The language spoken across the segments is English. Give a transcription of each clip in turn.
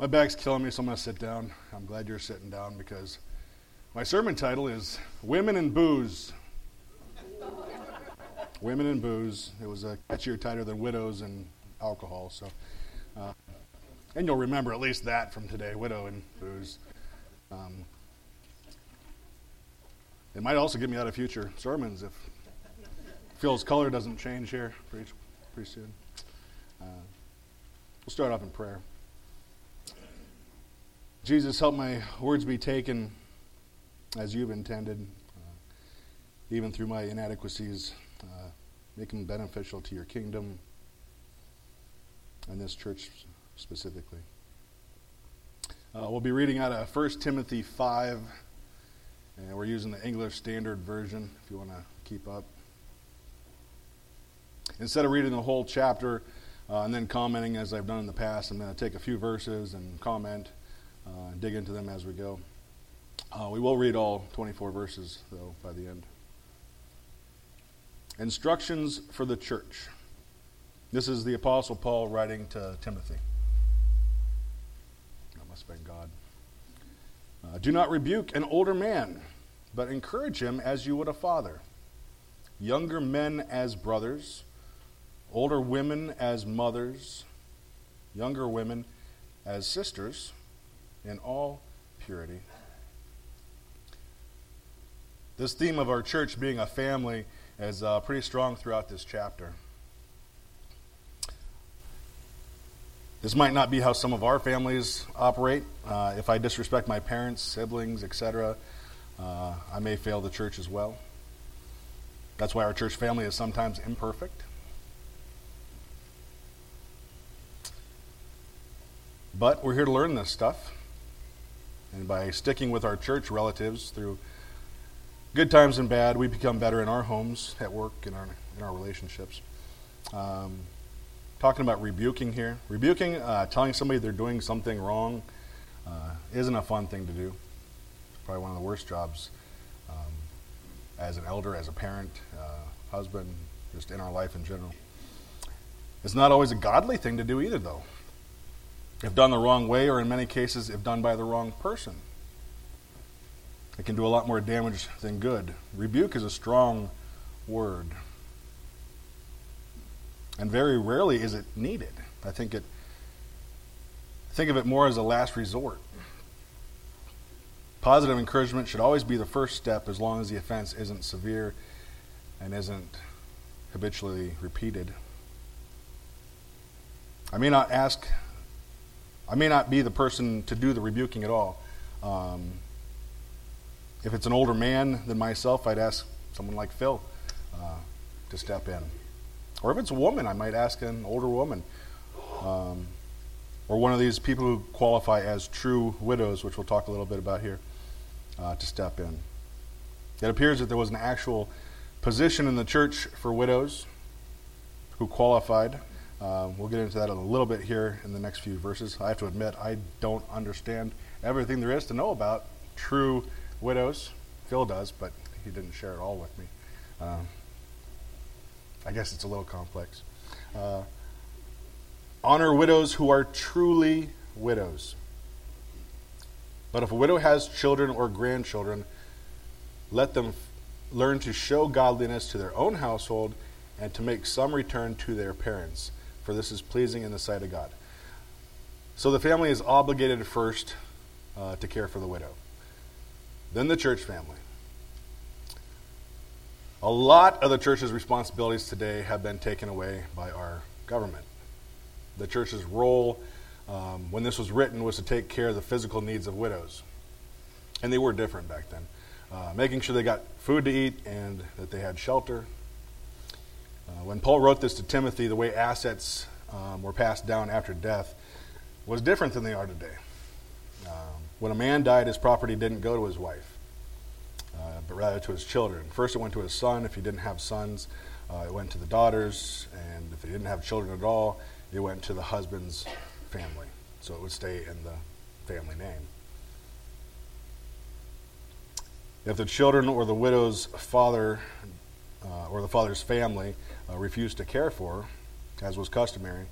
My back's killing me, so I'm going to sit down. I'm glad you're sitting down because my sermon title is Women and Booze. Women and Booze. It was a catchier title than Widows and Alcohol. So, uh, And you'll remember at least that from today Widow and Booze. Um, it might also get me out of future sermons if Phil's color doesn't change here pretty, pretty soon. Uh, we'll start off in prayer. Jesus, help my words be taken as you've intended, uh, even through my inadequacies. Uh, make them beneficial to your kingdom and this church specifically. Uh, we'll be reading out of 1 Timothy 5, and we're using the English Standard Version if you want to keep up. Instead of reading the whole chapter uh, and then commenting as I've done in the past, I'm going to take a few verses and comment uh, dig into them as we go. Uh, we will read all 24 verses, though, by the end. Instructions for the church. This is the Apostle Paul writing to Timothy. That must have been God. Uh, Do not rebuke an older man, but encourage him as you would a father. Younger men as brothers, older women as mothers, younger women as sisters in all purity. This theme of our church being a family is uh, pretty strong throughout this chapter. This might not be how some of our families operate. Uh, if I disrespect my parents, siblings, etc., uh, I may fail the church as well. That's why our church family is sometimes imperfect. But we're here to learn this stuff. And by sticking with our church relatives through good times and bad, we become better in our homes, at work, in our, in our relationships. Um, talking about rebuking here. Rebuking, uh, telling somebody they're doing something wrong, uh, isn't a fun thing to do. Probably one of the worst jobs um, as an elder, as a parent, uh, husband, just in our life in general. It's not always a godly thing to do either, though if done the wrong way, or in many cases, if done by the wrong person. It can do a lot more damage than good. Rebuke is a strong word. And very rarely is it needed. I think it think of it more as a last resort. Positive encouragement should always be the first step as long as the offense isn't severe and isn't habitually repeated. I may not ask I may not be the person to do the rebuking at all. Um, if it's an older man than myself, I'd ask someone like Phil uh, to step in. Or if it's a woman, I might ask an older woman. Um, or one of these people who qualify as true widows, which we'll talk a little bit about here, uh, to step in. It appears that there was an actual position in the church for widows who qualified. Uh, we'll get into that a little bit here in the next few verses. I have to admit, I don't understand everything there is to know about true widows. Phil does, but he didn't share it all with me. Uh, I guess it's a little complex. Uh, honor widows who are truly widows. But if a widow has children or grandchildren, let them f- learn to show godliness to their own household and to make some return to their parents for this is pleasing in the sight of God. So the family is obligated first uh, to care for the widow, then the church family. A lot of the church's responsibilities today have been taken away by our government. The church's role, um, when this was written, was to take care of the physical needs of widows. And they were different back then. Uh, making sure they got food to eat and that they had shelter, uh, when Paul wrote this to Timothy, the way assets um, were passed down after death was different than they are today. Um, when a man died, his property didn't go to his wife, uh, but rather to his children. First, it went to his son. If he didn't have sons, uh, it went to the daughters. And if he didn't have children at all, it went to the husband's family. So it would stay in the family name. If the children or the widow's father uh, or the father's family uh, refused to care for, as was customary,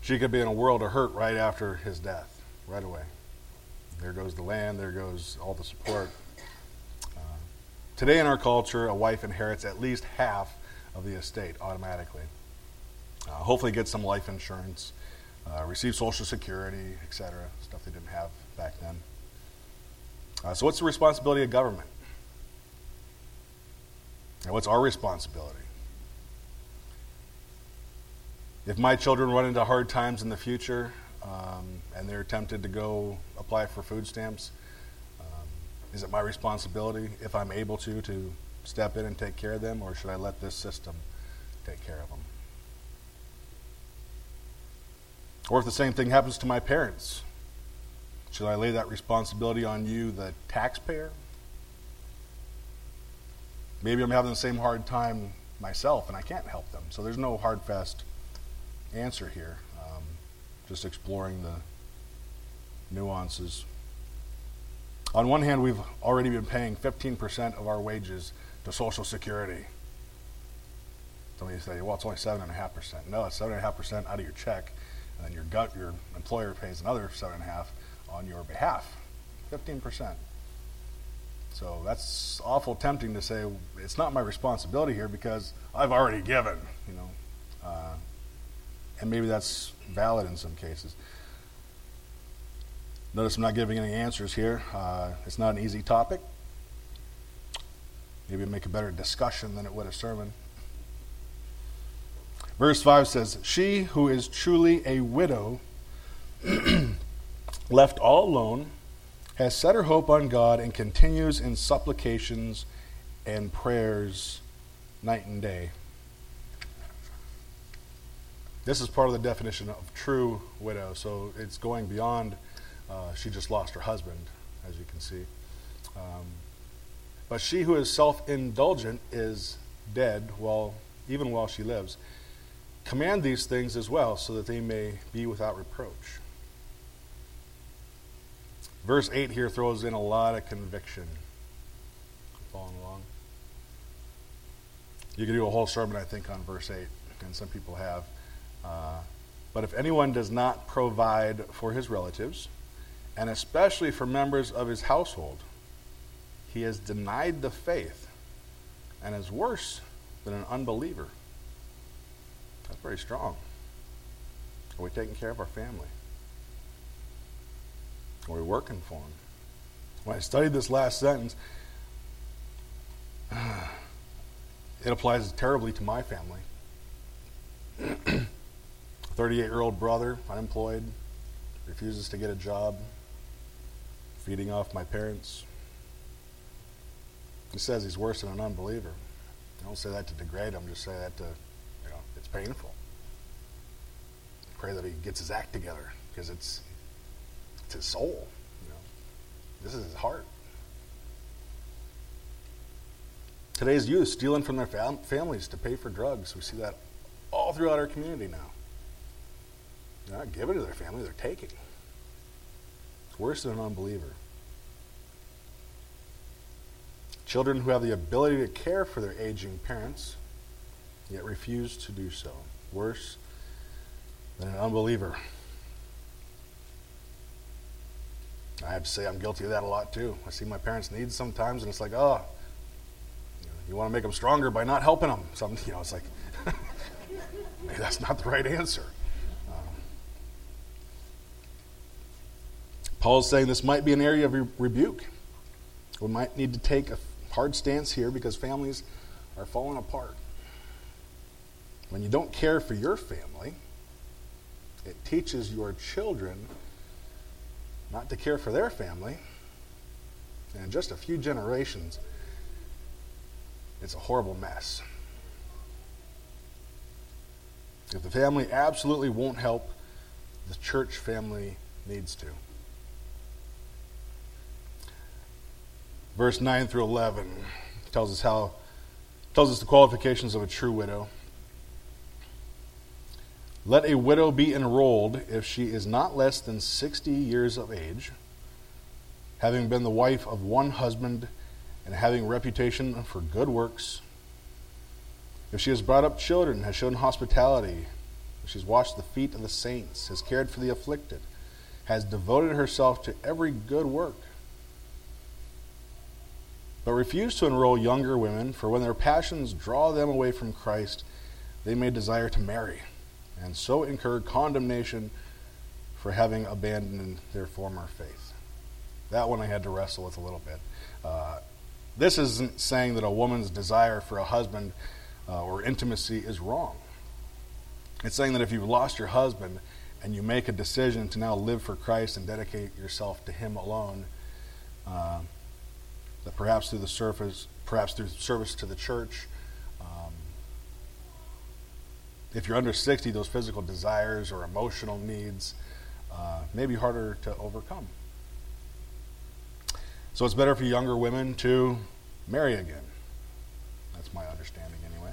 she could be in a world of hurt right after his death. right away. There goes the land, there goes all the support. Uh, today in our culture, a wife inherits at least half of the estate automatically. Uh, hopefully, get some life insurance, uh, receive Social Security, etc. Stuff they didn't have back then. Uh, so, what's the responsibility of government? And what's our responsibility? If my children run into hard times in the future um, and they're tempted to go apply for food stamps, um, is it my responsibility, if I'm able to, to step in and take care of them, or should I let this system take care of them? Or if the same thing happens to my parents, should I lay that responsibility on you, the taxpayer? Maybe I'm having the same hard time myself and I can't help them. So there's no hard, fast answer here. Um, just exploring the nuances. On one hand, we've already been paying 15% of our wages to Social Security. Some of you say, well, it's only 7.5%. No, it's 7.5% out of your check, and then your, gut, your employer pays another 7.5 on your behalf. 15%. So that's awful tempting to say it's not my responsibility here because I've already given, you know. Uh, and maybe that's valid in some cases. Notice I'm not giving any answers here. Uh, it's not an easy topic. Maybe make a better discussion than it would a sermon. Verse 5 says, She who is truly a widow, left all alone, has set her hope on God and continues in supplications and prayers night and day. This is part of the definition of true widow, so it's going beyond uh, she just lost her husband, as you can see. Um, but she who is self indulgent is dead while, even while she lives. Command these things as well, so that they may be without reproach. Verse 8 here throws in a lot of conviction. Following along. You could do a whole sermon, I think, on verse 8, and some people have. Uh, but if anyone does not provide for his relatives, and especially for members of his household, he has denied the faith and is worse than an unbeliever. That's very strong. Are we taking care of our family? Are we working for them? When I studied this last sentence, it applies terribly to my family. 38 year old brother, unemployed, refuses to get a job, feeding off my parents. He says he's worse than an unbeliever. I don't say that to degrade him, just say that to, you know, it's painful. Pray that he gets his act together because it's, it's his soul. You know, this is his heart. Today's youth stealing from their fam- families to pay for drugs. We see that all throughout our community now. They're not giving to their family, they're taking. It's worse than an unbeliever. Children who have the ability to care for their aging parents, yet refuse to do so. Worse than an unbeliever. I have to say, I'm guilty of that a lot too. I see my parents' needs sometimes, and it's like, oh, you, want to make them stronger by not helping them. Some, you know, it's like, maybe that's not the right answer. Um, Paul's saying this might be an area of re- rebuke. We might need to take a hard stance here because families are falling apart. When you don't care for your family, it teaches your children not to care for their family. And just a few generations, it's a horrible mess. If the family absolutely won't help, the church family needs to. verse 9 through 11 tells us how tells us the qualifications of a true widow let a widow be enrolled if she is not less than 60 years of age having been the wife of one husband and having reputation for good works if she has brought up children has shown hospitality if she's washed the feet of the saints has cared for the afflicted has devoted herself to every good work. But refuse to enroll younger women, for when their passions draw them away from Christ, they may desire to marry, and so incur condemnation for having abandoned their former faith. That one I had to wrestle with a little bit. Uh, this isn't saying that a woman's desire for a husband uh, or intimacy is wrong. It's saying that if you've lost your husband and you make a decision to now live for Christ and dedicate yourself to Him alone, uh, that perhaps through the surface, perhaps through service to the church, if you're under 60, those physical desires or emotional needs uh, may be harder to overcome. So it's better for younger women to marry again. That's my understanding, anyway.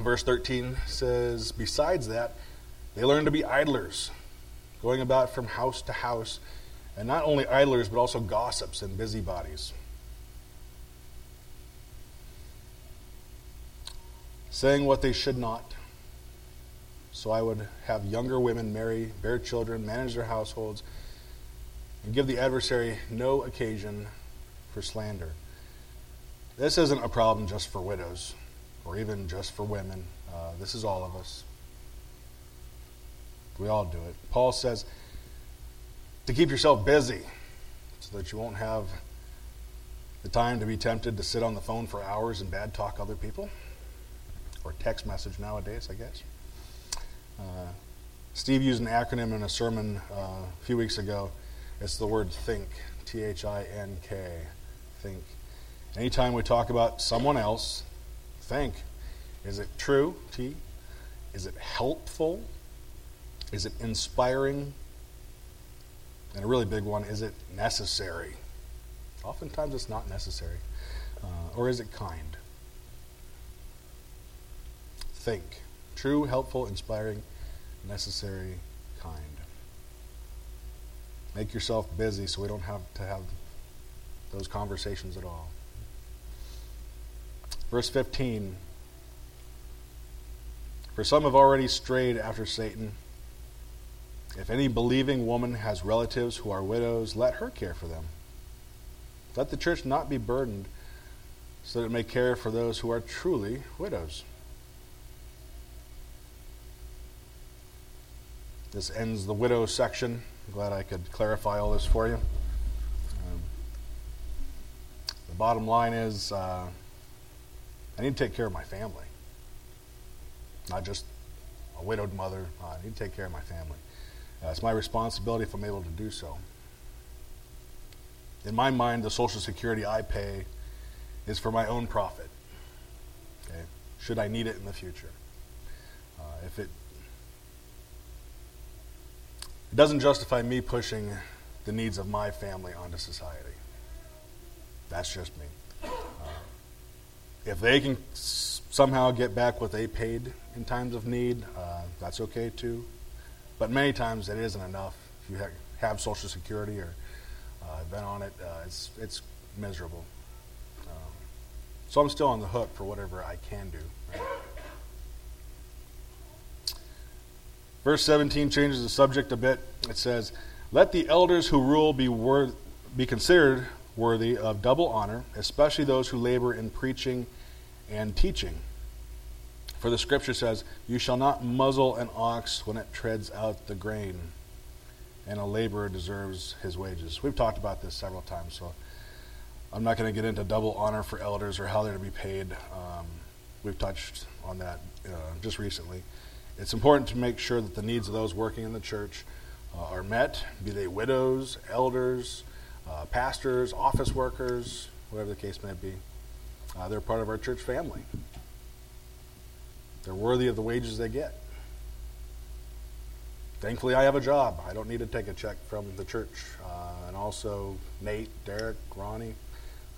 Verse 13 says, Besides that, they learn to be idlers, going about from house to house, and not only idlers, but also gossips and busybodies. Saying what they should not. So I would have younger women marry, bear children, manage their households and give the adversary no occasion for slander. This isn't a problem just for widows or even just for women. Uh, this is all of us. We all do it. Paul says to keep yourself busy so that you won't have the time to be tempted to sit on the phone for hours and bad talk other people or text message nowadays, I guess. Uh, Steve used an acronym in a sermon uh, a few weeks ago it's the word think, T H I N K, think. Anytime we talk about someone else, think. Is it true, T? Is it helpful? Is it inspiring? And a really big one, is it necessary? Oftentimes it's not necessary. Uh, or is it kind? Think. True, helpful, inspiring, necessary, kind. Make yourself busy so we don't have to have those conversations at all. Verse 15 For some have already strayed after Satan. If any believing woman has relatives who are widows, let her care for them. Let the church not be burdened, so that it may care for those who are truly widows. This ends the widow section. I'm glad I could clarify all this for you. Um, the bottom line is uh, I need to take care of my family, not just a widowed mother. Uh, I need to take care of my family. Uh, it's my responsibility if I'm able to do so. In my mind, the Social Security I pay is for my own profit. Okay? Should I need it in the future? Uh, if it it doesn't justify me pushing the needs of my family onto society. That's just me. Uh, if they can s- somehow get back what they paid in times of need, uh, that's okay too. But many times it isn't enough. If you ha- have Social Security or uh, been on it, uh, it's, it's miserable. Um, so I'm still on the hook for whatever I can do. Right? Verse 17 changes the subject a bit. It says, Let the elders who rule be, wor- be considered worthy of double honor, especially those who labor in preaching and teaching. For the scripture says, You shall not muzzle an ox when it treads out the grain, and a laborer deserves his wages. We've talked about this several times, so I'm not going to get into double honor for elders or how they're to be paid. Um, we've touched on that uh, just recently. It's important to make sure that the needs of those working in the church uh, are met, be they widows, elders, uh, pastors, office workers, whatever the case may be. Uh, they're part of our church family. They're worthy of the wages they get. Thankfully, I have a job. I don't need to take a check from the church. Uh, and also, Nate, Derek, Ronnie.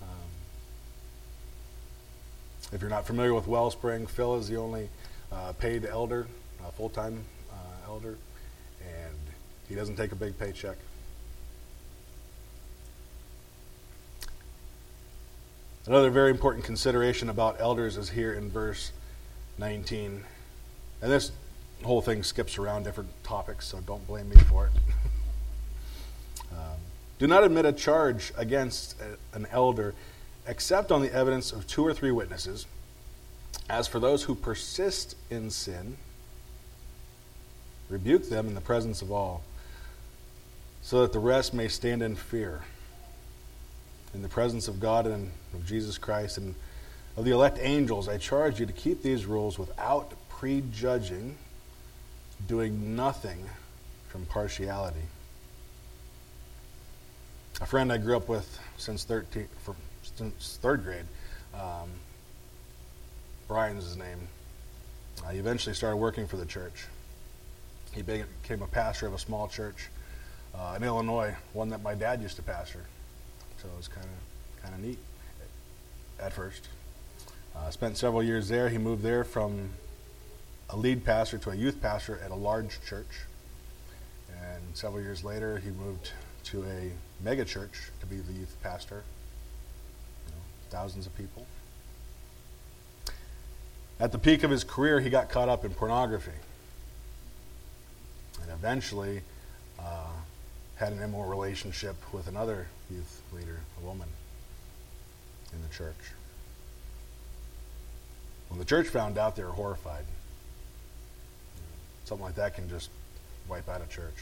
Um, if you're not familiar with Wellspring, Phil is the only uh, paid elder a full time uh, elder, and he doesn't take a big paycheck. Another very important consideration about elders is here in verse 19. And this whole thing skips around different topics, so don't blame me for it. um, do not admit a charge against a, an elder except on the evidence of two or three witnesses. As for those who persist in sin, rebuke them in the presence of all, so that the rest may stand in fear. In the presence of God and of Jesus Christ and of the elect angels, I charge you to keep these rules without prejudging, doing nothing from partiality. A friend I grew up with since 13, since third grade, um, Brian's his name. Uh, he eventually started working for the church. He became a pastor of a small church uh, in Illinois, one that my dad used to pastor. So it was kind of kind of neat at first. Uh, spent several years there. He moved there from a lead pastor to a youth pastor at a large church. And several years later, he moved to a mega church to be the youth pastor. You know, thousands of people. At the peak of his career, he got caught up in pornography. And eventually uh, had an immoral relationship with another youth leader, a woman, in the church. When the church found out, they were horrified. Something like that can just wipe out a church.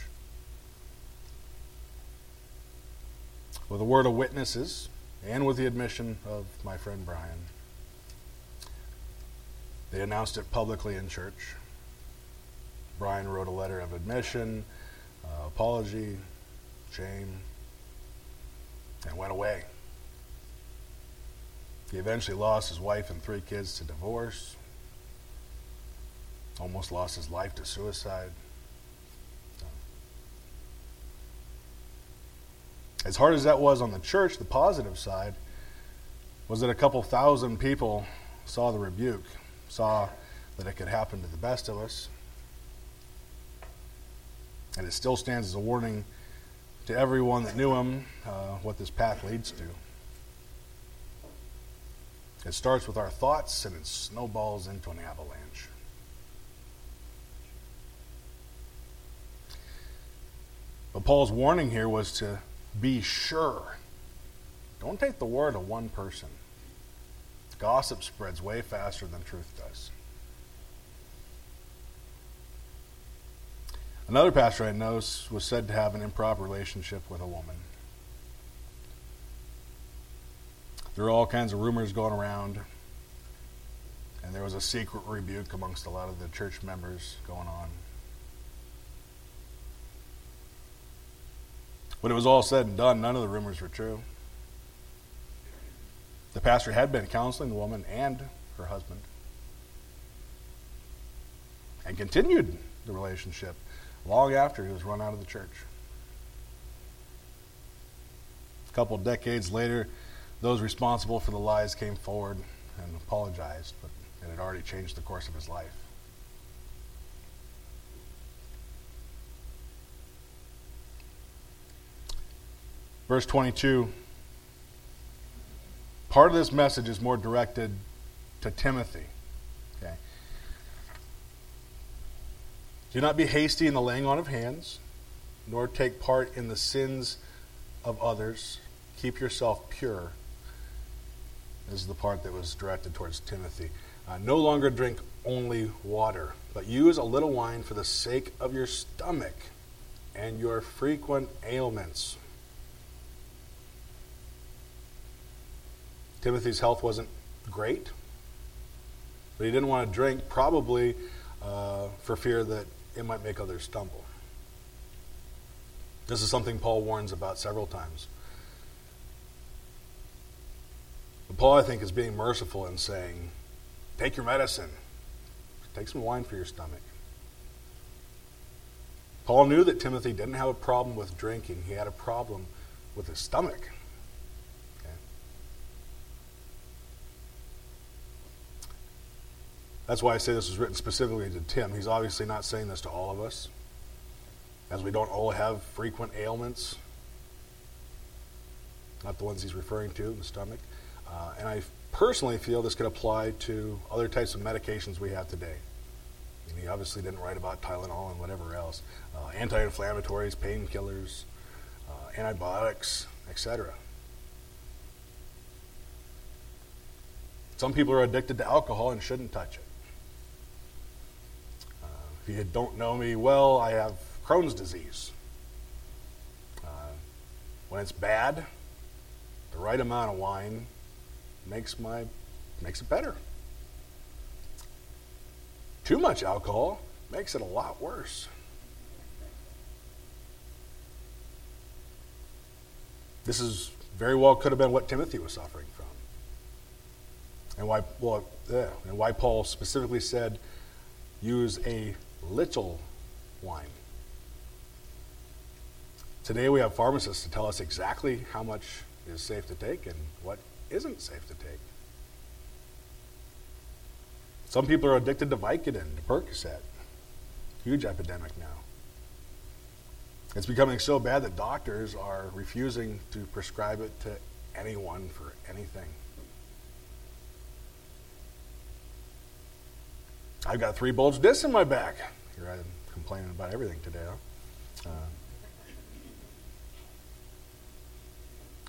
With a word of witnesses and with the admission of my friend Brian, they announced it publicly in church. Brian wrote a letter of admission, uh, apology, shame, and went away. He eventually lost his wife and three kids to divorce, almost lost his life to suicide. As hard as that was on the church, the positive side was that a couple thousand people saw the rebuke, saw that it could happen to the best of us. And it still stands as a warning to everyone that knew him uh, what this path leads to. It starts with our thoughts and it snowballs into an avalanche. But Paul's warning here was to be sure. Don't take the word of one person. Gossip spreads way faster than truth does. Another pastor I know was said to have an improper relationship with a woman. there were all kinds of rumors going around, and there was a secret rebuke amongst a lot of the church members going on. When it was all said and done, none of the rumors were true. The pastor had been counseling the woman and her husband and continued the relationship long after he was run out of the church. A couple decades later, those responsible for the lies came forward and apologized, but it had already changed the course of his life. Verse 22 part of this message is more directed to Timothy. Okay? Do not be hasty in the laying on of hands, nor take part in the sins of others. Keep yourself pure this is the part that was directed towards Timothy. Uh, no longer drink only water, but use a little wine for the sake of your stomach and your frequent ailments. Timothy's health wasn't great, but he didn't want to drink, probably uh, for fear that it might make others stumble. This is something Paul warns about several times. But Paul, I think, is being merciful and saying, take your medicine, take some wine for your stomach. Paul knew that Timothy didn't have a problem with drinking, he had a problem with his stomach. Okay? That's why I say this was written specifically to Tim. He's obviously not saying this to all of us, as we don't all have frequent ailments. Not the ones he's referring to the stomach. Uh, and I personally feel this could apply to other types of medications we have today. And he obviously didn't write about Tylenol and whatever else. Uh, anti inflammatories, painkillers, uh, antibiotics, etc. Some people are addicted to alcohol and shouldn't touch it. You don't know me well, I have Crohn's disease. Uh, when it's bad, the right amount of wine makes my makes it better. Too much alcohol makes it a lot worse. This is very well could have been what Timothy was suffering from. And why well yeah, and why Paul specifically said use a little wine. Today we have pharmacists to tell us exactly how much is safe to take and what isn't safe to take. Some people are addicted to Vicodin, to Percocet. Huge epidemic now. It's becoming so bad that doctors are refusing to prescribe it to anyone for anything. I've got three bulged discs in my back. Here I'm complaining about everything today. Huh? Uh,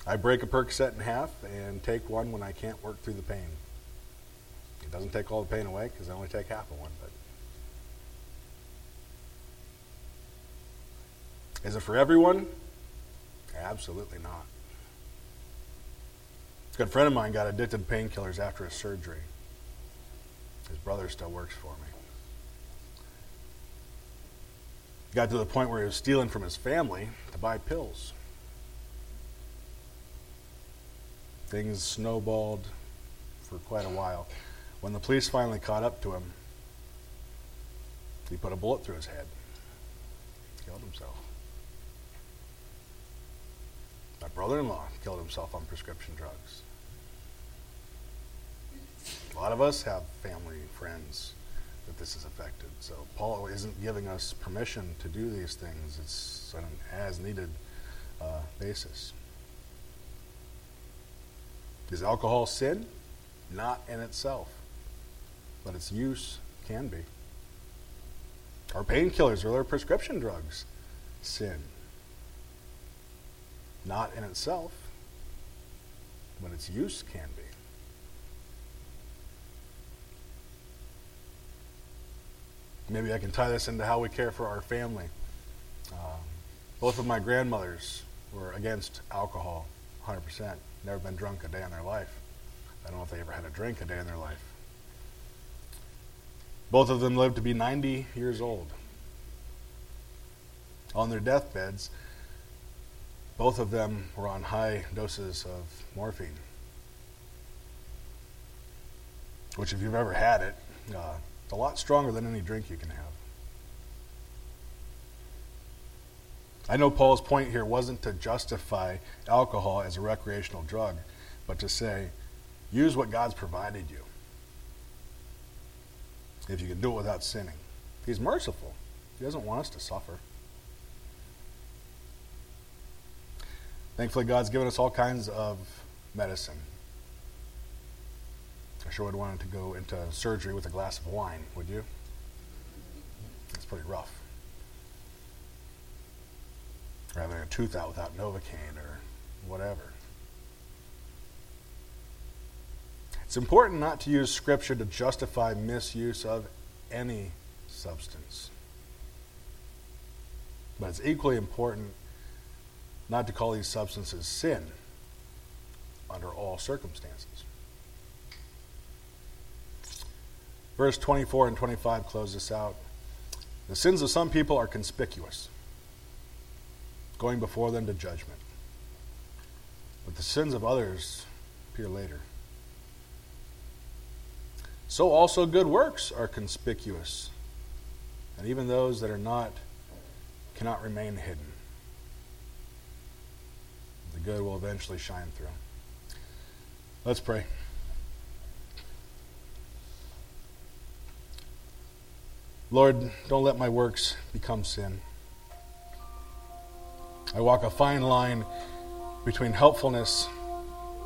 I break a Percocet in half and take one when I can't work through the pain. It doesn't take all the pain away because I only take half of one. But is it for everyone? Absolutely not. A good friend of mine got addicted to painkillers after his surgery. His brother still works for me. Got to the point where he was stealing from his family to buy pills. Things snowballed for quite a while. When the police finally caught up to him, he put a bullet through his head, He killed himself. My brother in law killed himself on prescription drugs. A lot of us have family, friends that this has affected. So Paul isn't giving us permission to do these things. It's on an as needed uh, basis. Is alcohol sin? Not in itself, but its use can be. Are painkillers or other prescription drugs sin? Not in itself, but its use can be. Maybe I can tie this into how we care for our family. Um, both of my grandmothers were against alcohol, 100% never been drunk a day in their life. I don't know if they ever had a drink a day in their life. Both of them lived to be 90 years old. On their deathbeds, both of them were on high doses of morphine. Which, if you've ever had it, uh, it's a lot stronger than any drink you can have. I know Paul's point here wasn't to justify alcohol as a recreational drug, but to say, use what God's provided you. If you can do it without sinning. He's merciful. He doesn't want us to suffer. Thankfully, God's given us all kinds of medicine. I sure would want to go into surgery with a glass of wine, would you? It's pretty rough or having a tooth out without Novocaine or whatever. It's important not to use Scripture to justify misuse of any substance. But it's equally important not to call these substances sin under all circumstances. Verse 24 and 25 close this out. The sins of some people are conspicuous going before them to judgment. But the sins of others appear later. So also good works are conspicuous, and even those that are not cannot remain hidden. The good will eventually shine through. Let's pray. Lord, don't let my works become sin. I walk a fine line between helpfulness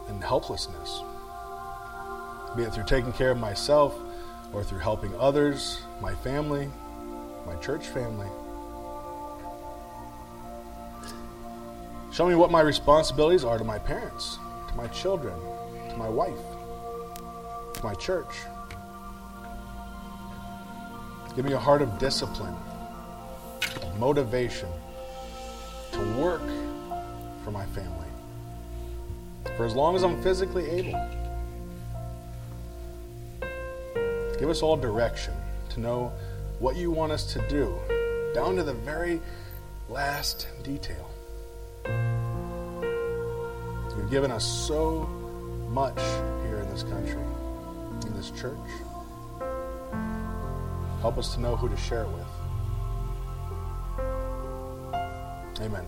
and helplessness, be it through taking care of myself or through helping others, my family, my church family. Show me what my responsibilities are to my parents, to my children, to my wife, to my church. Give me a heart of discipline, motivation to work for my family for as long as I'm physically able. Give us all direction to know what you want us to do, down to the very last detail. You've given us so much here in this country, in this church. Help us to know who to share it with. Amen.